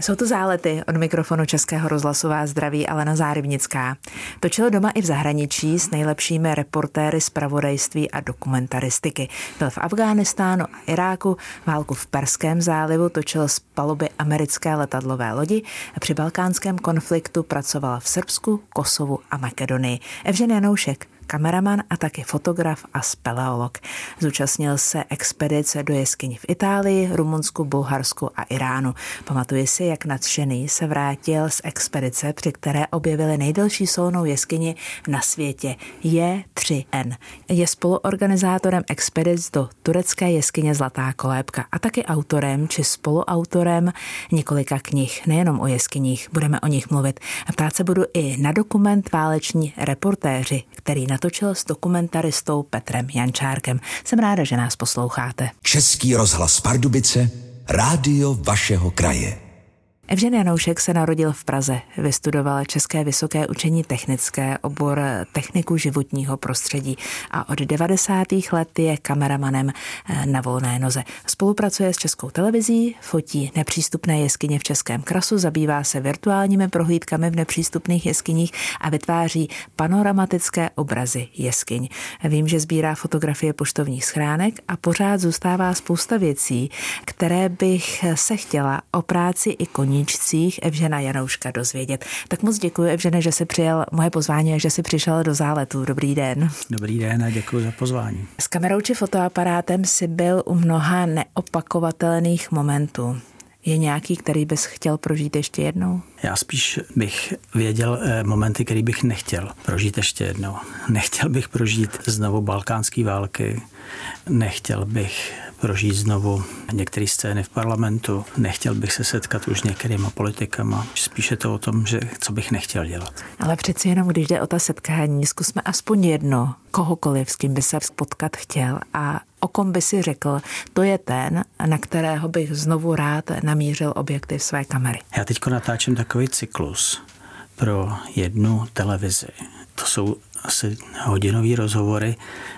Jsou to zálety od mikrofonu Českého rozhlasová zdraví Alena Zárybnická. Točil doma i v zahraničí s nejlepšími reportéry z pravodajství a dokumentaristiky. Byl v Afghánistánu a Iráku, válku v Perském zálivu točil z paluby americké letadlové lodi a při balkánském konfliktu pracoval v Srbsku, Kosovu a Makedonii. Evžen Janoušek kameraman a taky fotograf a speleolog. Zúčastnil se expedice do jeskyní v Itálii, Rumunsku, Bulharsku a Iránu. Pamatuje si, jak nadšený se vrátil z expedice, při které objevili nejdelší solnou jeskyni na světě J3N. Je spoluorganizátorem expedic do turecké jeskyně Zlatá kolébka a taky autorem či spoluautorem několika knih, nejenom o jeskyních, budeme o nich mluvit. Ptát se budu i na dokument Váleční reportéři, který na natočil s dokumentaristou Petrem Jančárkem. Jsem ráda, že nás posloucháte. Český rozhlas Pardubice, rádio vašeho kraje. Evžen Janoušek se narodil v Praze, vystudoval České vysoké učení technické, obor techniku životního prostředí a od 90. let je kameramanem eh, na volné noze. Spolupracuje s Českou televizí, fotí nepřístupné jeskyně v Českém krasu, zabývá se virtuálními prohlídkami v nepřístupných jeskyních a vytváří panoramatické obrazy jeskyň. Vím, že sbírá fotografie poštovních schránek a pořád zůstává spousta věcí, které bych se chtěla o práci i koní koníčcích Evžena Janouška dozvědět. Tak moc děkuji, Evžene, že jsi přijel moje pozvání a že jsi přišel do záletu. Dobrý den. Dobrý den a děkuji za pozvání. S kamerou či fotoaparátem si byl u mnoha neopakovatelných momentů. Je nějaký, který bys chtěl prožít ještě jednou? Já spíš bych věděl eh, momenty, který bych nechtěl prožít ještě jednou. Nechtěl bych prožít znovu balkánské války, nechtěl bych prožít znovu některé scény v parlamentu. Nechtěl bych se setkat už s některýma politikama. Spíše to o tom, že co bych nechtěl dělat. Ale přeci jenom, když jde o ta setkání, zkusme aspoň jedno, kohokoliv, s kým by se potkat chtěl a o kom by si řekl, to je ten, na kterého bych znovu rád namířil objektiv své kamery. Já teď natáčím takový cyklus pro jednu televizi. To jsou asi hodinové rozhovory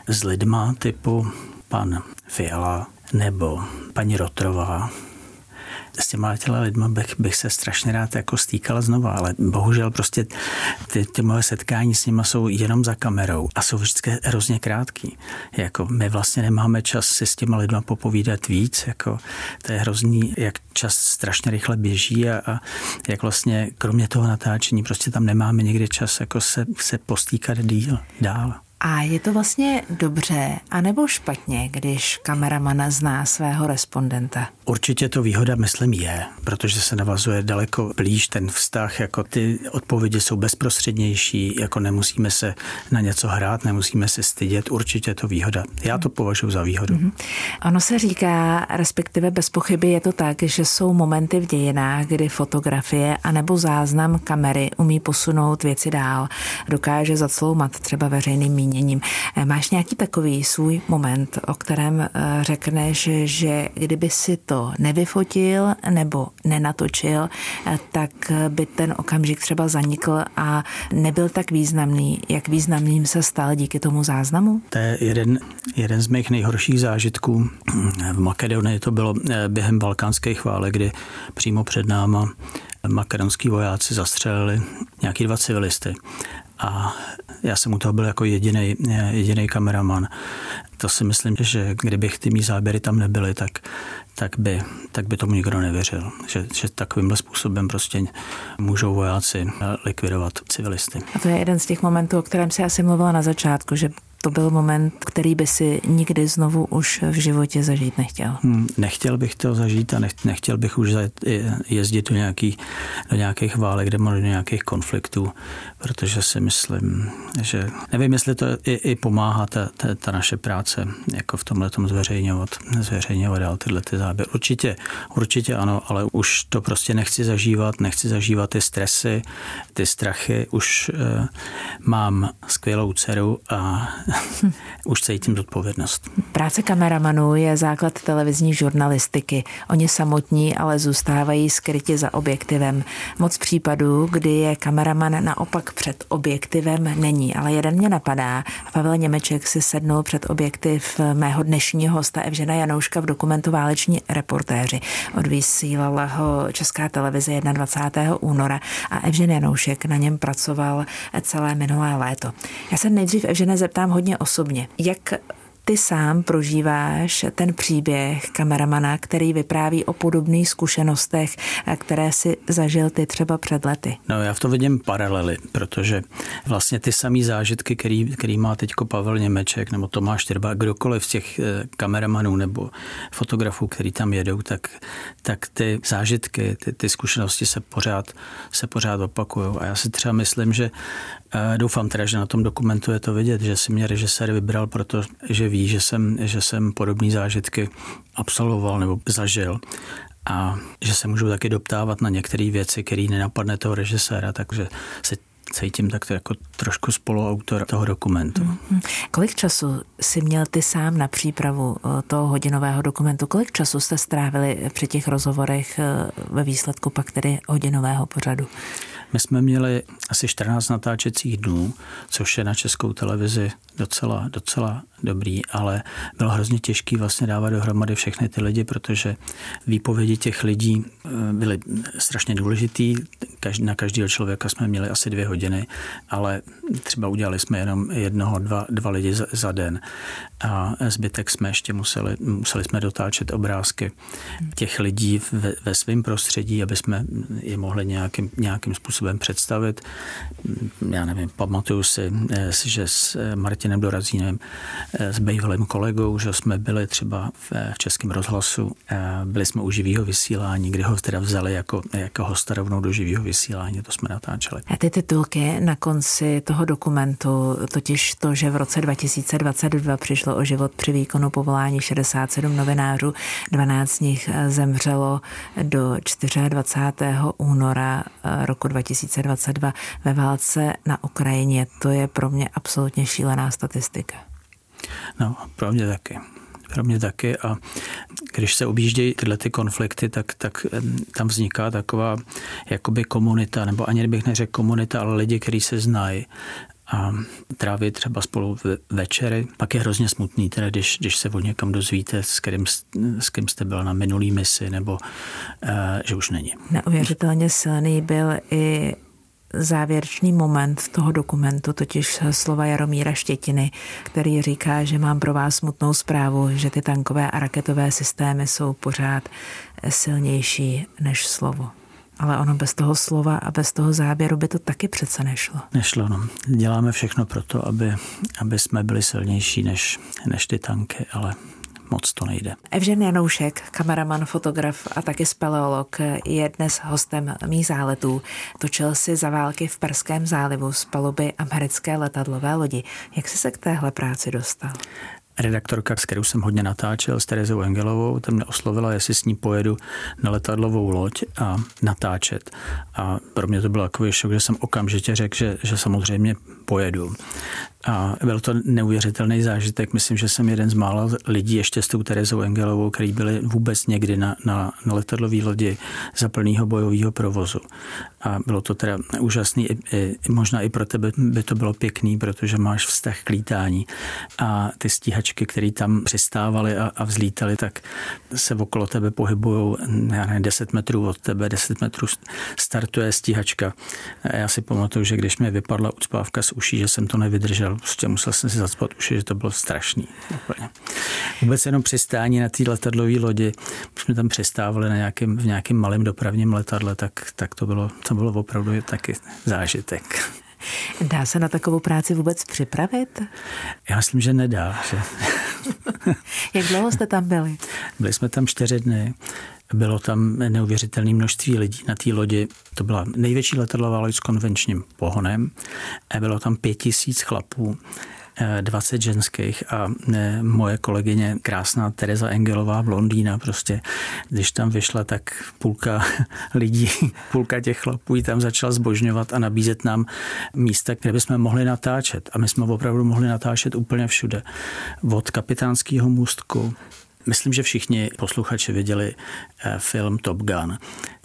s lidma typu pan Fiala nebo paní Rotrová. S těma těla lidma bych, bych se strašně rád jako stýkal znova, ale bohužel prostě ty, ty moje setkání s nimi jsou jenom za kamerou a jsou vždycky hrozně krátký. Jako my vlastně nemáme čas si s těma lidma popovídat víc, jako to je hrozný, jak čas strašně rychle běží a, a jak vlastně kromě toho natáčení prostě tam nemáme někdy čas jako se, se postýkat díl, dál. A je to vlastně dobře, anebo špatně, když kameraman zná svého respondenta? Určitě to výhoda, myslím, je, protože se navazuje daleko blíž ten vztah, jako ty odpovědi jsou bezprostřednější, jako nemusíme se na něco hrát, nemusíme se stydět, určitě to výhoda. Já to považuji za výhodu. Mm-hmm. Ono se říká, respektive bez pochyby je to tak, že jsou momenty v dějinách, kdy fotografie anebo záznam kamery umí posunout věci dál, dokáže zacloumat třeba veřejným míněním. Eh, máš nějaký takový svůj moment, o kterém eh, řekneš, že kdyby si to nevyfotil nebo nenatočil, eh, tak by ten okamžik třeba zanikl a nebyl tak významný, jak významným se stal díky tomu záznamu? To je jeden, jeden z mých nejhorších zážitků. V Makedonii to bylo během balkánské chvále, kdy přímo před náma makedonský vojáci zastřelili nějaký dva civilisty a já jsem u toho byl jako jediný, jediný kameraman. To si myslím, že kdybych ty mý záběry tam nebyly, tak, tak, by, tak by tomu nikdo nevěřil. Že, že takovýmhle způsobem prostě můžou vojáci likvidovat civilisty. A to je jeden z těch momentů, o kterém se asi mluvila na začátku, že to byl moment, který by si nikdy znovu už v životě zažít nechtěl. Hmm, nechtěl bych to zažít a nechtěl bych už jezdit do, nějaký, do nějakých válek nebo do nějakých konfliktů, protože si myslím, že nevím, jestli to i, i pomáhá ta, ta, ta naše práce, jako v tomhle tom zveřejňovat, zveřejňovat dál tyhle ty záběry. Určitě, určitě ano, ale už to prostě nechci zažívat, nechci zažívat ty stresy, ty strachy. Už uh, mám skvělou dceru a už cítím zodpovědnost. Práce kameramanů je základ televizní žurnalistiky. Oni samotní ale zůstávají skryti za objektivem. Moc případů, kdy je kameraman naopak před objektivem, není. Ale jeden mě napadá. Pavel Němeček si sednul před objektiv mého dnešního hosta Evžena Janouška v dokumentu Váleční reportéři. Odvysílala ho Česká televize 21. února a Evžen Janoušek na něm pracoval celé minulé léto. Já se nejdřív Evžene zeptám hodně osobně. Jak ty sám prožíváš ten příběh kameramana, který vypráví o podobných zkušenostech, které si zažil ty třeba před lety? No já v to vidím paralely, protože vlastně ty samé zážitky, který, který má teď Pavel Němeček nebo Tomáš Trba, kdokoliv z těch eh, kameramanů nebo fotografů, který tam jedou, tak, tak ty zážitky, ty, ty zkušenosti se pořád, se pořád opakují. A já si třeba myslím, že eh, doufám teda, že na tom dokumentu je to vidět, že si mě režisér vybral, protože ví, že jsem, že jsem podobné zážitky absolvoval nebo zažil a že se můžu taky doptávat na některé věci, které nenapadne toho režiséra, takže se cítím tak jako trošku spoluautor toho dokumentu. Mm-hmm. Kolik času si měl ty sám na přípravu eh, toho hodinového dokumentu? Kolik času jste strávili při těch rozhovorech eh, ve výsledku pak tedy hodinového pořadu? My jsme měli asi 14 natáčecích dnů, což je na českou televizi docela, docela dobrý, ale bylo hrozně těžký vlastně dávat dohromady všechny ty lidi, protože výpovědi těch lidí eh, byly strašně důležitý. Na každého člověka jsme měli asi dvě hodiny, ale třeba udělali jsme jenom jednoho, dva, dva lidi za, za den a zbytek jsme ještě museli, museli jsme dotáčet obrázky těch lidí ve, ve svém prostředí, aby jsme je mohli nějakým, nějakým způsobem představit. Já nevím, pamatuju si, eh, že s eh, Martinem Dorazínem s bývalým kolegou, že jsme byli třeba v, Českém rozhlasu, byli jsme u živého vysílání, kdy ho teda vzali jako, jako hosta rovnou do živého vysílání, to jsme natáčeli. A ty titulky na konci toho dokumentu, totiž to, že v roce 2022 přišlo o život při výkonu povolání 67 novinářů, 12 z nich zemřelo do 24. února roku 2022 ve válce na Ukrajině. To je pro mě absolutně šílená statistika. No, pro mě taky. Pro mě taky a když se objíždějí tyhle ty konflikty, tak, tak tam vzniká taková jakoby komunita, nebo ani bych neřekl komunita, ale lidi, kteří se znají a tráví třeba spolu večery. Pak je hrozně smutný, teda když, když se od někam dozvíte, s kým, s kým jste byl na minulý misi, nebo uh, že už není. Neuvěřitelně silný byl i závěrečný moment toho dokumentu, totiž slova Jaromíra Štětiny, který říká, že mám pro vás smutnou zprávu, že ty tankové a raketové systémy jsou pořád silnější než slovo. Ale ono bez toho slova a bez toho záběru by to taky přece nešlo. Nešlo, no. Děláme všechno pro to, aby, aby jsme byli silnější než, než ty tanky, ale moc to nejde. Evžen Janoušek, kameraman, fotograf a taky speleolog, je dnes hostem mých záletů. Točil si za války v Perském zálivu z paluby americké letadlové lodi. Jak jsi se k téhle práci dostal? redaktorka, s kterou jsem hodně natáčel, s Terezou Engelovou, tam mě oslovila, jestli s ní pojedu na letadlovou loď a natáčet. A pro mě to bylo takový šok, že jsem okamžitě řekl, že, že samozřejmě pojedu. A byl to neuvěřitelný zážitek. Myslím, že jsem jeden z mála lidí ještě s tou Terezou Engelovou, který byli vůbec někdy na, na, na letadlové lodi za plného bojového provozu. A bylo to teda úžasný. I, i, možná i pro tebe by to bylo pěkný, protože máš vztah k lítání. A ty stíhačky, které tam přistávaly a, a vzlítaly, tak se okolo tebe pohybují, já nevím, 10 metrů od tebe, 10 metrů startuje stíhačka. A já si pamatuju, že když mi vypadla ucpávka z uší, že jsem to nevydržel, prostě musel jsem si zacpat uši, že to bylo strašný. Úplně. Vůbec jenom přistání na té letadlové lodi, když jsme tam přistávali na nějakém, v nějakém malém dopravním letadle, tak, tak to, bylo, to bylo opravdu taky zážitek. Dá se na takovou práci vůbec připravit? Já myslím, že nedá. Že... Jak dlouho jste tam byli? Byli jsme tam čtyři dny. Bylo tam neuvěřitelné množství lidí na té lodi. To byla největší letadlová loď s konvenčním pohonem. A bylo tam pět tisíc chlapů 20 ženských a moje kolegyně, krásná Teresa Engelová, blondýna, prostě, když tam vyšla, tak půlka lidí, půlka těch chlapů tam začala zbožňovat a nabízet nám místa, kde bychom mohli natáčet. A my jsme opravdu mohli natáčet úplně všude. Od kapitánského můstku Myslím, že všichni posluchači viděli eh, film Top Gun.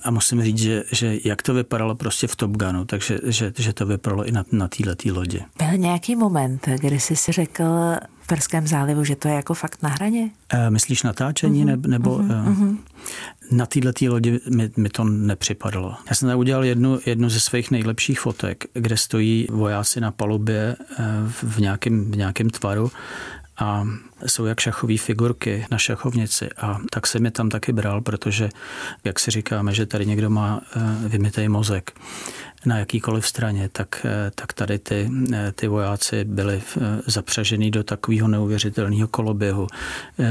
A musím říct, že, že jak to vypadalo prostě v Top Gunu, takže že, že to vypadalo i na, na této lodi. Byl nějaký moment, kdy jsi si řekl v Perském zálivu, že to je jako fakt na hraně? E, myslíš natáčení uh-huh, nebo... Uh-huh, uh-huh. Na této lodi mi, mi to nepřipadalo. Já jsem tam udělal jednu, jednu ze svých nejlepších fotek, kde stojí vojáci na palubě v nějakém, v nějakém tvaru a jsou jak šachové figurky na šachovnici a tak jsem je tam taky bral, protože jak si říkáme, že tady někdo má eh, vymitej mozek na jakýkoliv straně, tak, eh, tak tady ty, eh, ty vojáci byli zapřažený do takového neuvěřitelného koloběhu,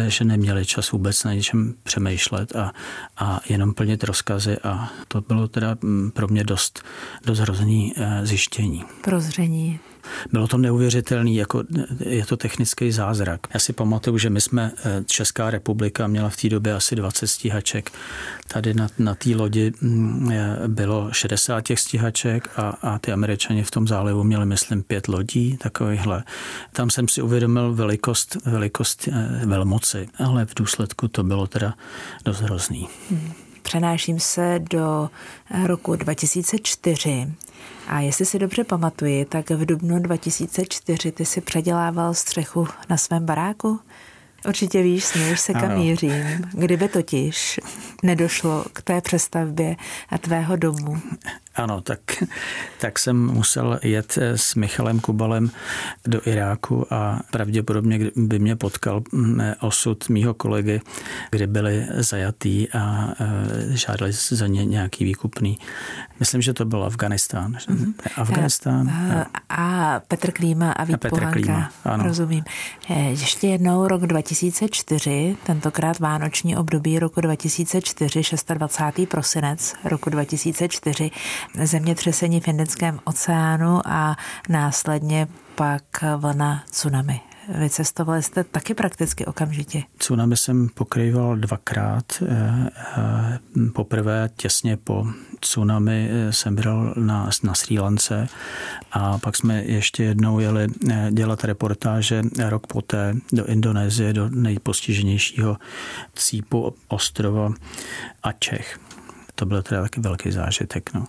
že neměli čas vůbec na něčem přemýšlet a, a jenom plnit rozkazy a to bylo teda mm, pro mě dost, dost hrozný zjištění. Prozření. Bylo to neuvěřitelný, jako je to technický zázrak. Já si pamatuju, že my jsme, eh, Česká republika měla v té době asi 20 stíhaček. Tady na, na té lodi mm, bylo 60 těch stíhaček a, a ty američani v tom zálivu měli, myslím, pět lodí takovýchhle. Tam jsem si uvědomil velikost, velikost eh, velmoci, ale v důsledku to bylo teda dost hrozný. Hmm. Přenáším se do roku 2004. A jestli si dobře pamatuji, tak v dubnu 2004 ty si předělával střechu na svém baráku? Určitě víš, směješ se, kam mířím. Kdyby totiž nedošlo k té přestavbě tvého domu. Ano, tak, tak jsem musel jet s Michalem Kubalem do Iráku a pravděpodobně by mě potkal mm, osud mýho kolegy, kdy byli zajatý a e, žádali za ně nějaký výkupný. Myslím, že to byl Afganistán. Mm-hmm. Afganistán. A, a Petr Klíma a Vít a Petr Klíma, ano. Rozumím. Ještě jednou rok 2004, tentokrát vánoční období roku 2004, 26. prosinec roku 2004, zemětřesení v Indickém oceánu a následně pak vlna tsunami. Vycestovali jste taky prakticky okamžitě. Tsunami jsem pokrýval dvakrát. Eh, eh, poprvé těsně po tsunami eh, jsem byl na, na Sri Lance a pak jsme ještě jednou jeli dělat reportáže rok poté do Indonésie, do nejpostiženějšího cípu ostrova a Čech to byl teda taky velký zážitek. No.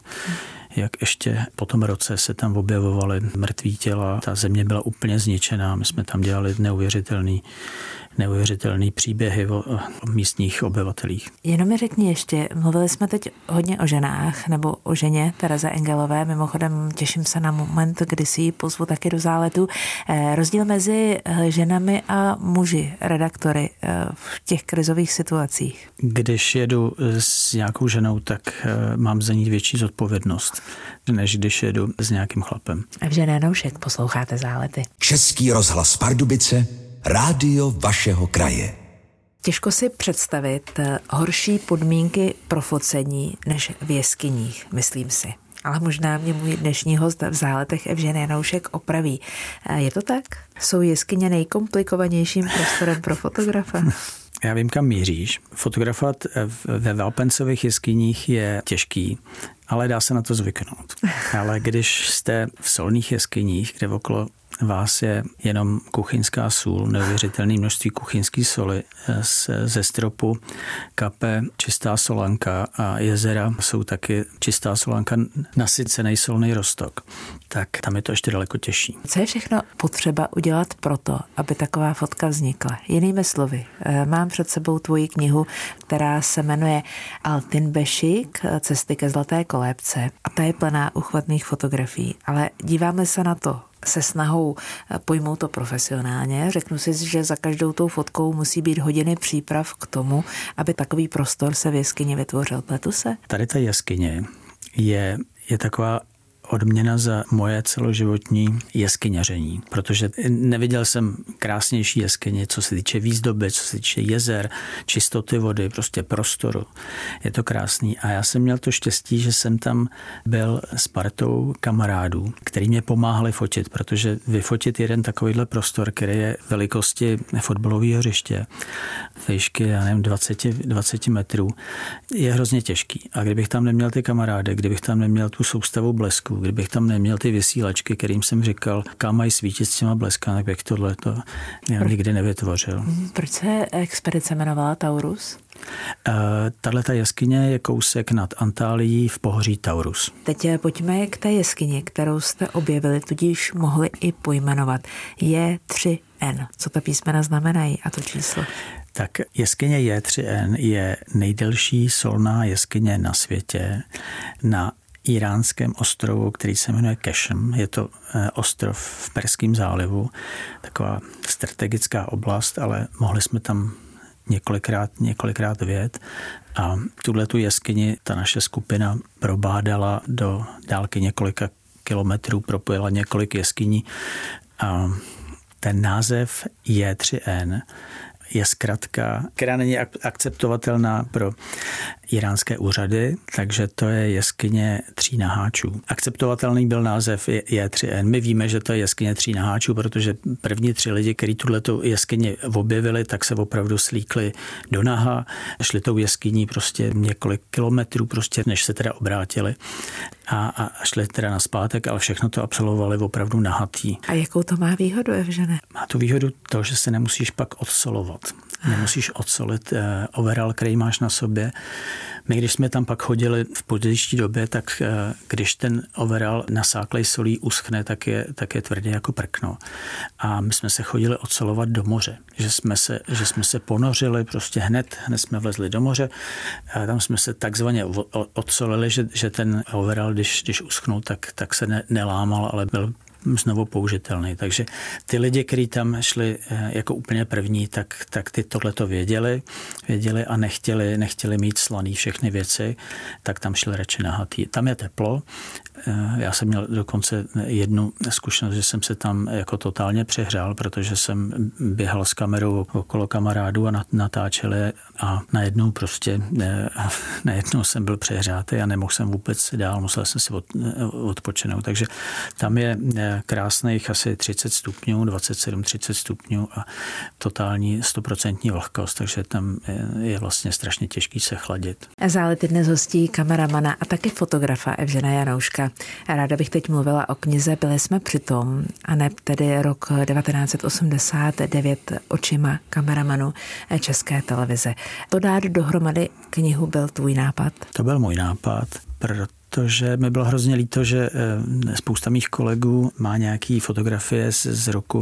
Jak ještě po tom roce se tam objevovaly mrtví těla, ta země byla úplně zničená, my jsme tam dělali neuvěřitelný neuvěřitelný příběhy o, o místních obyvatelích. Jenom mi řekni ještě, mluvili jsme teď hodně o ženách, nebo o ženě Tereze Engelové, mimochodem těším se na moment, kdy si ji pozvu taky do záletu. Eh, rozdíl mezi eh, ženami a muži, redaktory eh, v těch krizových situacích. Když jedu s nějakou ženou, tak mám za ní větší zodpovědnost, než když jedu s nějakým chlapem. V žené noušek posloucháte zálety. Český rozhlas Pardubice rádio vašeho kraje. Těžko si představit eh, horší podmínky pro focení než v jeskyních, myslím si. Ale možná mě můj dnešní host v záletech Evžen Janoušek opraví. Eh, je to tak? Jsou jeskyně nejkomplikovanějším prostorem pro fotografa? Já vím, kam míříš. Fotografovat ve Valpencových jeskyních je těžký, ale dá se na to zvyknout. Ale když jste v solných jeskyních, kde okolo vás je jenom kuchyňská sůl, neuvěřitelné množství kuchyňské soli ze stropu, kape, čistá solanka a jezera jsou taky čistá solanka, nasycený solný rostok. Tak tam je to ještě daleko těžší. Co je všechno potřeba udělat proto, aby taková fotka vznikla? Jinými slovy, eh, mám před sebou tvoji knihu, která se jmenuje Altin Bešik, Cesty ke zlaté kolébce a ta je plná uchvatných fotografií. Ale díváme se na to se snahou eh, pojmout to profesionálně. Řeknu si, že za každou tou fotkou musí být hodiny příprav k tomu, aby takový prostor se v jeskyni vytvořil. Pletu se? Tady ta jeskyně je, je taková odměna za moje celoživotní jeskyněření, protože neviděl jsem krásnější jeskyně, co se týče výzdoby, co se týče jezer, čistoty vody, prostě prostoru. Je to krásný. A já jsem měl to štěstí, že jsem tam byl s partou kamarádů, který mě pomáhali fotit, protože vyfotit jeden takovýhle prostor, který je velikosti fotbalového hřiště, výšky, já nevím, 20, 20 metrů, je hrozně těžký. A kdybych tam neměl ty kamarády, kdybych tam neměl tu soustavu blesku, kdybych tam neměl ty vysílačky, kterým jsem říkal, kam mají svítit s těma bleskami, tak bych tohle to nikdy nevytvořil. Proč se expedice jmenovala Taurus? Uh, Tahle ta jeskyně je kousek nad Antálií v pohoří Taurus. Teď eh, pojďme k té jeskyni, kterou jste objevili, tudíž mohli i pojmenovat. Je 3N. Co ta písmena znamenají a to číslo? Tak jeskyně J3N je nejdelší solná jeskyně na světě. Na iránském ostrovu, který se jmenuje Keshem. Je to eh, ostrov v Perském zálivu, taková strategická oblast, ale mohli jsme tam několikrát, několikrát vět a tuhle tu jeskyni ta naše skupina probádala do dálky několika kilometrů, propojila několik jeskyní a ten název J3N je zkratka, která není akceptovatelná pro iránské úřady, takže to je jeskyně tří naháčů. Akceptovatelný byl název J3N. My víme, že to je jeskyně tří naháčů, protože první tři lidi, kteří tuhle jeskyni objevili, tak se opravdu slíkli do naha, šli tou jeskyní prostě několik kilometrů, prostě, než se teda obrátili a, a šli teda na zpátek, ale všechno to absolvovali opravdu nahatý. A jakou to má výhodu, Evžene? Má tu výhodu to, že se nemusíš pak odsolovat. Nemusíš odsolit eh, overall, který máš na sobě. My, když jsme tam pak chodili v pozdější době, tak eh, když ten overall nasáklej solí uschne, tak je, tak je tvrdě jako prkno. A my jsme se chodili odsolovat do moře. Že jsme se, že jsme se ponořili prostě hned, hned jsme vlezli do moře. A tam jsme se takzvaně odsolili, že, že ten overall, když, když uschnul, tak, tak se ne, nelámal, ale byl znovu použitelný. Takže ty lidi, kteří tam šli eh, jako úplně první, tak, tak ty tohle to věděli, věděli a nechtěli, nechtěli mít slaný všechny věci, tak tam šli radši nahatý. Tam je teplo, eh, já jsem měl dokonce jednu zkušenost, že jsem se tam jako totálně přehrál, protože jsem běhal s kamerou okolo kamarádů a natáčeli a najednou prostě eh, najednou jsem byl přehřátý a nemohl jsem vůbec dál, musel jsem si odpočinout. Takže tam je krásných asi 30 stupňů, 27-30 stupňů a totální 100% vlhkost, takže tam je vlastně strašně těžký se chladit. Zálety dnes hostí kameramana a taky fotografa Evžena Janouška. Ráda bych teď mluvila o knize Byli jsme přitom, a ne tedy rok 1989 očima kameramanu České televize. To dát dohromady knihu byl tvůj nápad? To byl můj nápad, proto protože mi bylo hrozně líto, že eh, spousta mých kolegů má nějaké fotografie z, z roku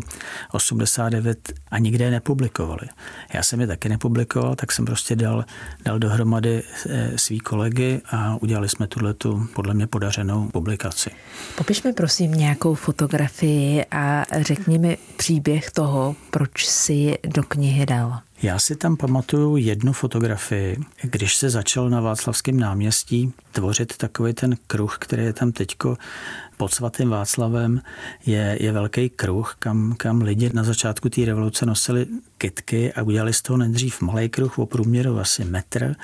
89 a nikde je nepublikovali. Já jsem je taky nepublikoval, tak jsem prostě dal, dal dohromady eh, svý kolegy a udělali jsme tuhle tu podle mě podařenou publikaci. Popiš mi prosím nějakou fotografii a řekni mi příběh toho, proč si do knihy dal. Já si tam pamatuju jednu fotografii, když se začal na Václavském náměstí tvořit takový ten kruh, který je tam teďko pod svatým Václavem, je, je velký kruh, kam, kam lidi na začátku té revoluce nosili kytky a udělali z toho nejdřív malý kruh o průměru asi metr.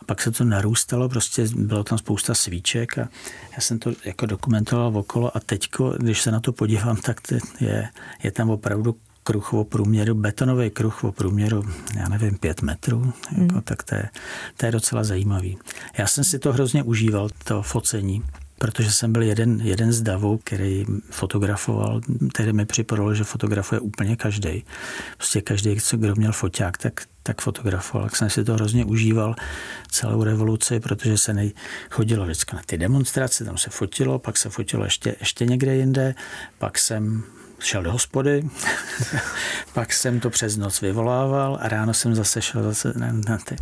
A pak se to narůstalo, prostě bylo tam spousta svíček a já jsem to jako dokumentoval okolo a teďko, když se na to podívám, tak je, je tam opravdu kruh o průměru, betonový kruh o průměru, já nevím, pět metrů, jako, hmm. tak to je, to je docela zajímavý. Já jsem si to hrozně užíval, to focení, protože jsem byl jeden, jeden z davů, který fotografoval, který mi připadalo, že fotografuje úplně každý. Prostě každý, kdo měl foťák, tak, tak fotografoval. Tak jsem si to hrozně užíval celou revoluci, protože se nej, chodilo vždycky na ty demonstrace, tam se fotilo, pak se fotilo ještě, ještě někde jinde, pak jsem šel do hospody, pak jsem to přes noc vyvolával a ráno jsem zase šel zase na, na ty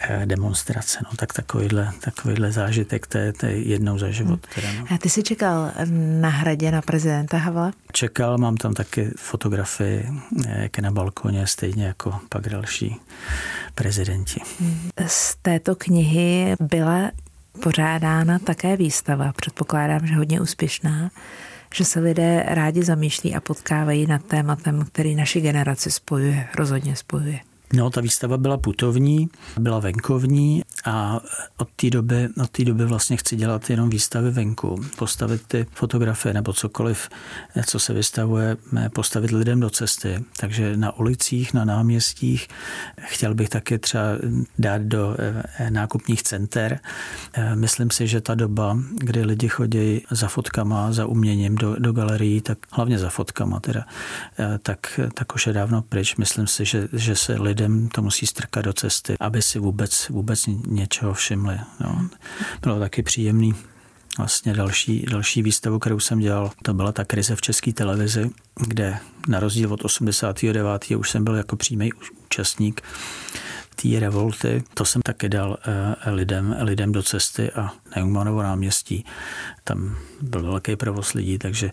eh, demonstrace. No, tak takovýhle, takovýhle zážitek, to je, to je jednou za život. Teda, no. A ty jsi čekal na hradě na prezidenta Havla? Čekal, mám tam taky fotografii, eh, jak je na balkoně, stejně jako pak další prezidenti. Z této knihy byla pořádána také výstava, předpokládám, že hodně úspěšná, že se lidé rádi zamýšlí a potkávají nad tématem, který naši generaci spojuje, rozhodně spojuje. No, ta výstava byla putovní, byla venkovní a od té doby, od té doby vlastně chci dělat jenom výstavy venku, postavit ty fotografie nebo cokoliv, co se vystavuje, postavit lidem do cesty. Takže na ulicích, na náměstích chtěl bych taky třeba dát do eh, nákupních center. Eh, myslím si, že ta doba, kdy lidi chodí za fotkama, za uměním do, do galerií, tak hlavně za fotkama teda, eh, tak, tak už je dávno pryč. Myslím si, že, že se lidem to musí strkat do cesty, aby si vůbec, vůbec něčeho všimli. No. Bylo taky příjemný vlastně další, další výstavu, kterou jsem dělal, to byla ta krize v české televizi, kde na rozdíl od 89. už jsem byl jako přímý účastník té revolty. To jsem taky dal eh, lidem, lidem do cesty a na Jungmanovo náměstí. Tam byl velký provoz lidí, takže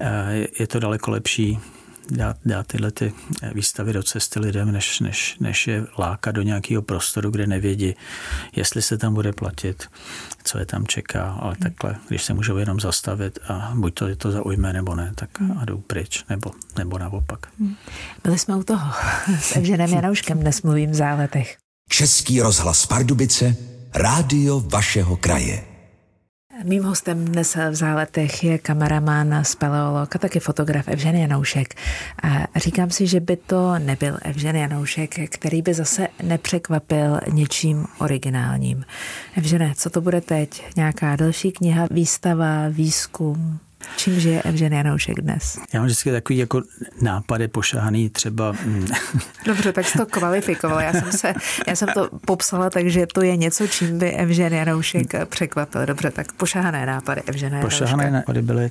eh, je to daleko lepší dát, dát tyhle ty výstavy do cesty lidem, než, než, než je lákat do nějakého prostoru, kde nevědí, jestli se tam bude platit, co je tam čeká, ale takhle, když se můžou jenom zastavit a buď to je to zaujme, nebo ne, tak a jdou pryč, nebo, nebo naopak. Byli jsme u toho. S Evženem Janouškem dnes mluvím v záletech. Český rozhlas Pardubice, rádio vašeho kraje. Mým hostem dnes v záletech je kameraman, speleolog a taky fotograf Evžen Janoušek. A říkám si, že by to nebyl Evžen Janoušek, který by zase nepřekvapil něčím originálním. Evžene, co to bude teď? Nějaká další kniha, výstava, výzkum? Čím žije Evžen Janoušek dnes? Já mám vždycky takový jako nápady pošahaný třeba... Mm. Dobře, tak jsi to kvalifikoval. Já jsem, se, já jsem to popsala, takže to je něco, čím by Evžen Janoušek překvapil. Dobře, tak pošahané nápady Evžena Janouška. Pošahané nápady byly,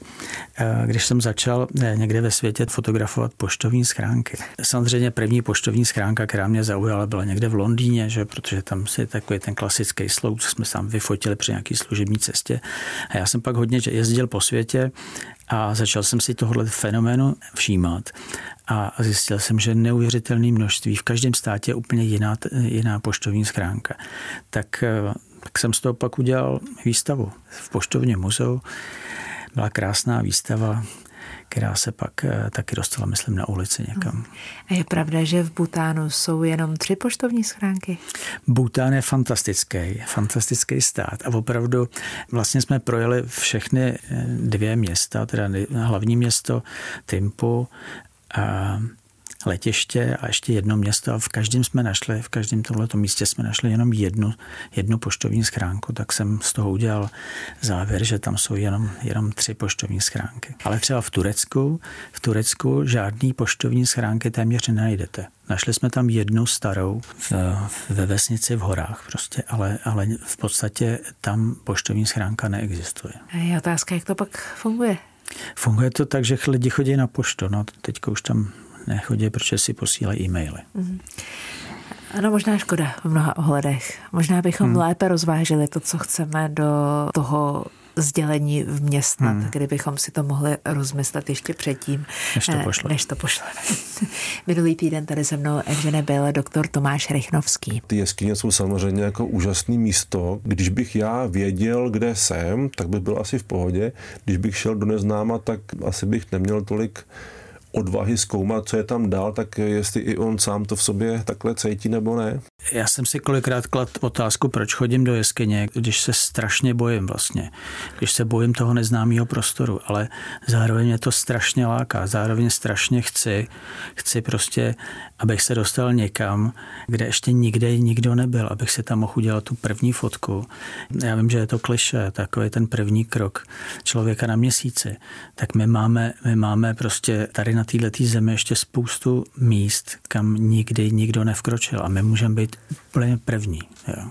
eh, když jsem začal eh, někde ve světě fotografovat poštovní schránky. Samozřejmě první poštovní schránka, která mě zaujala, byla někde v Londýně, že, protože tam si takový ten klasický sloup, co jsme tam vyfotili při nějaký služební cestě. A já jsem pak hodně jezdil po světě a začal jsem si tohle fenoménu všímat a zjistil jsem, že neuvěřitelné množství, v každém státě je úplně jiná, jiná poštovní schránka. Tak, eh, tak jsem z toho pak udělal výstavu v poštovně muzeu. Byla krásná výstava, která se pak eh, taky dostala, myslím, na ulici někam. A je pravda, že v Butánu jsou jenom tři poštovní schránky? Bután je fantastický, fantastický stát a opravdu vlastně jsme projeli všechny eh, dvě města, teda hlavní město Timpu a letiště a ještě jedno město a v každém jsme našli, v každém tomto místě jsme našli jenom jednu, jednu poštovní schránku, tak jsem z toho udělal závěr, že tam jsou jenom, jenom tři poštovní schránky. Ale třeba v Turecku, v Turecku žádný poštovní schránky téměř nenajdete. Našli jsme tam jednu starou v, ve vesnici v horách prostě, ale, ale v podstatě tam poštovní schránka neexistuje. A je otázka, jak to pak funguje? Funguje to tak, že lidi chodí na poštu. No, teďka už tam nechodí, protože si posílají e-maily. Mm. Ano, možná škoda v mnoha ohledech. Možná bychom hmm. lépe rozvážili to, co chceme do toho sdělení vměstnat, hmm. kdybychom si to mohli rozmyslet ještě předtím, než to, pošle. než to pošleme. Minulý týden tady se mnou Evžene byl doktor Tomáš Rychnovský. Ty jeskyně jsou samozřejmě jako úžasné místo. Když bych já věděl, kde jsem, tak by byl asi v pohodě. Když bych šel do neznáma, tak asi bych neměl tolik odvahy zkoumat, co je tam dál, tak jestli i on sám to v sobě takhle cítí nebo ne. Já jsem si kolikrát klad otázku, proč chodím do jeskyně, když se strašně bojím vlastně. Když se bojím toho neznámého prostoru, ale zároveň mě to strašně láká. Zároveň strašně chci, chci prostě, abych se dostal někam, kde ještě nikde nikdo nebyl, abych si tam mohl udělat tu první fotku. Já vím, že je to kliše, takový ten první krok člověka na měsíci. Tak my máme, my máme prostě tady na této zemi ještě spoustu míst, kam nikdy nikdo nevkročil a my můžeme být úplně první. Jo.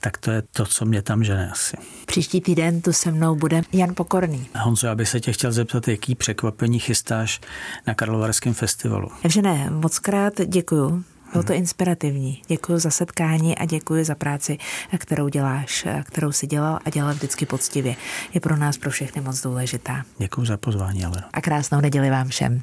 Tak to je to, co mě tam žene asi. Příští týden tu se mnou bude Jan Pokorný. Honzo, já bych se tě chtěl zeptat, jaký překvapení chystáš na Karlovarském festivalu. ne, moc krát děkuju. Bylo to inspirativní. Děkuji za setkání a děkuji za práci, kterou děláš, kterou si dělal a dělal vždycky poctivě. Je pro nás pro všechny moc důležitá. Děkuji za pozvání, ale. A krásnou neděli vám všem.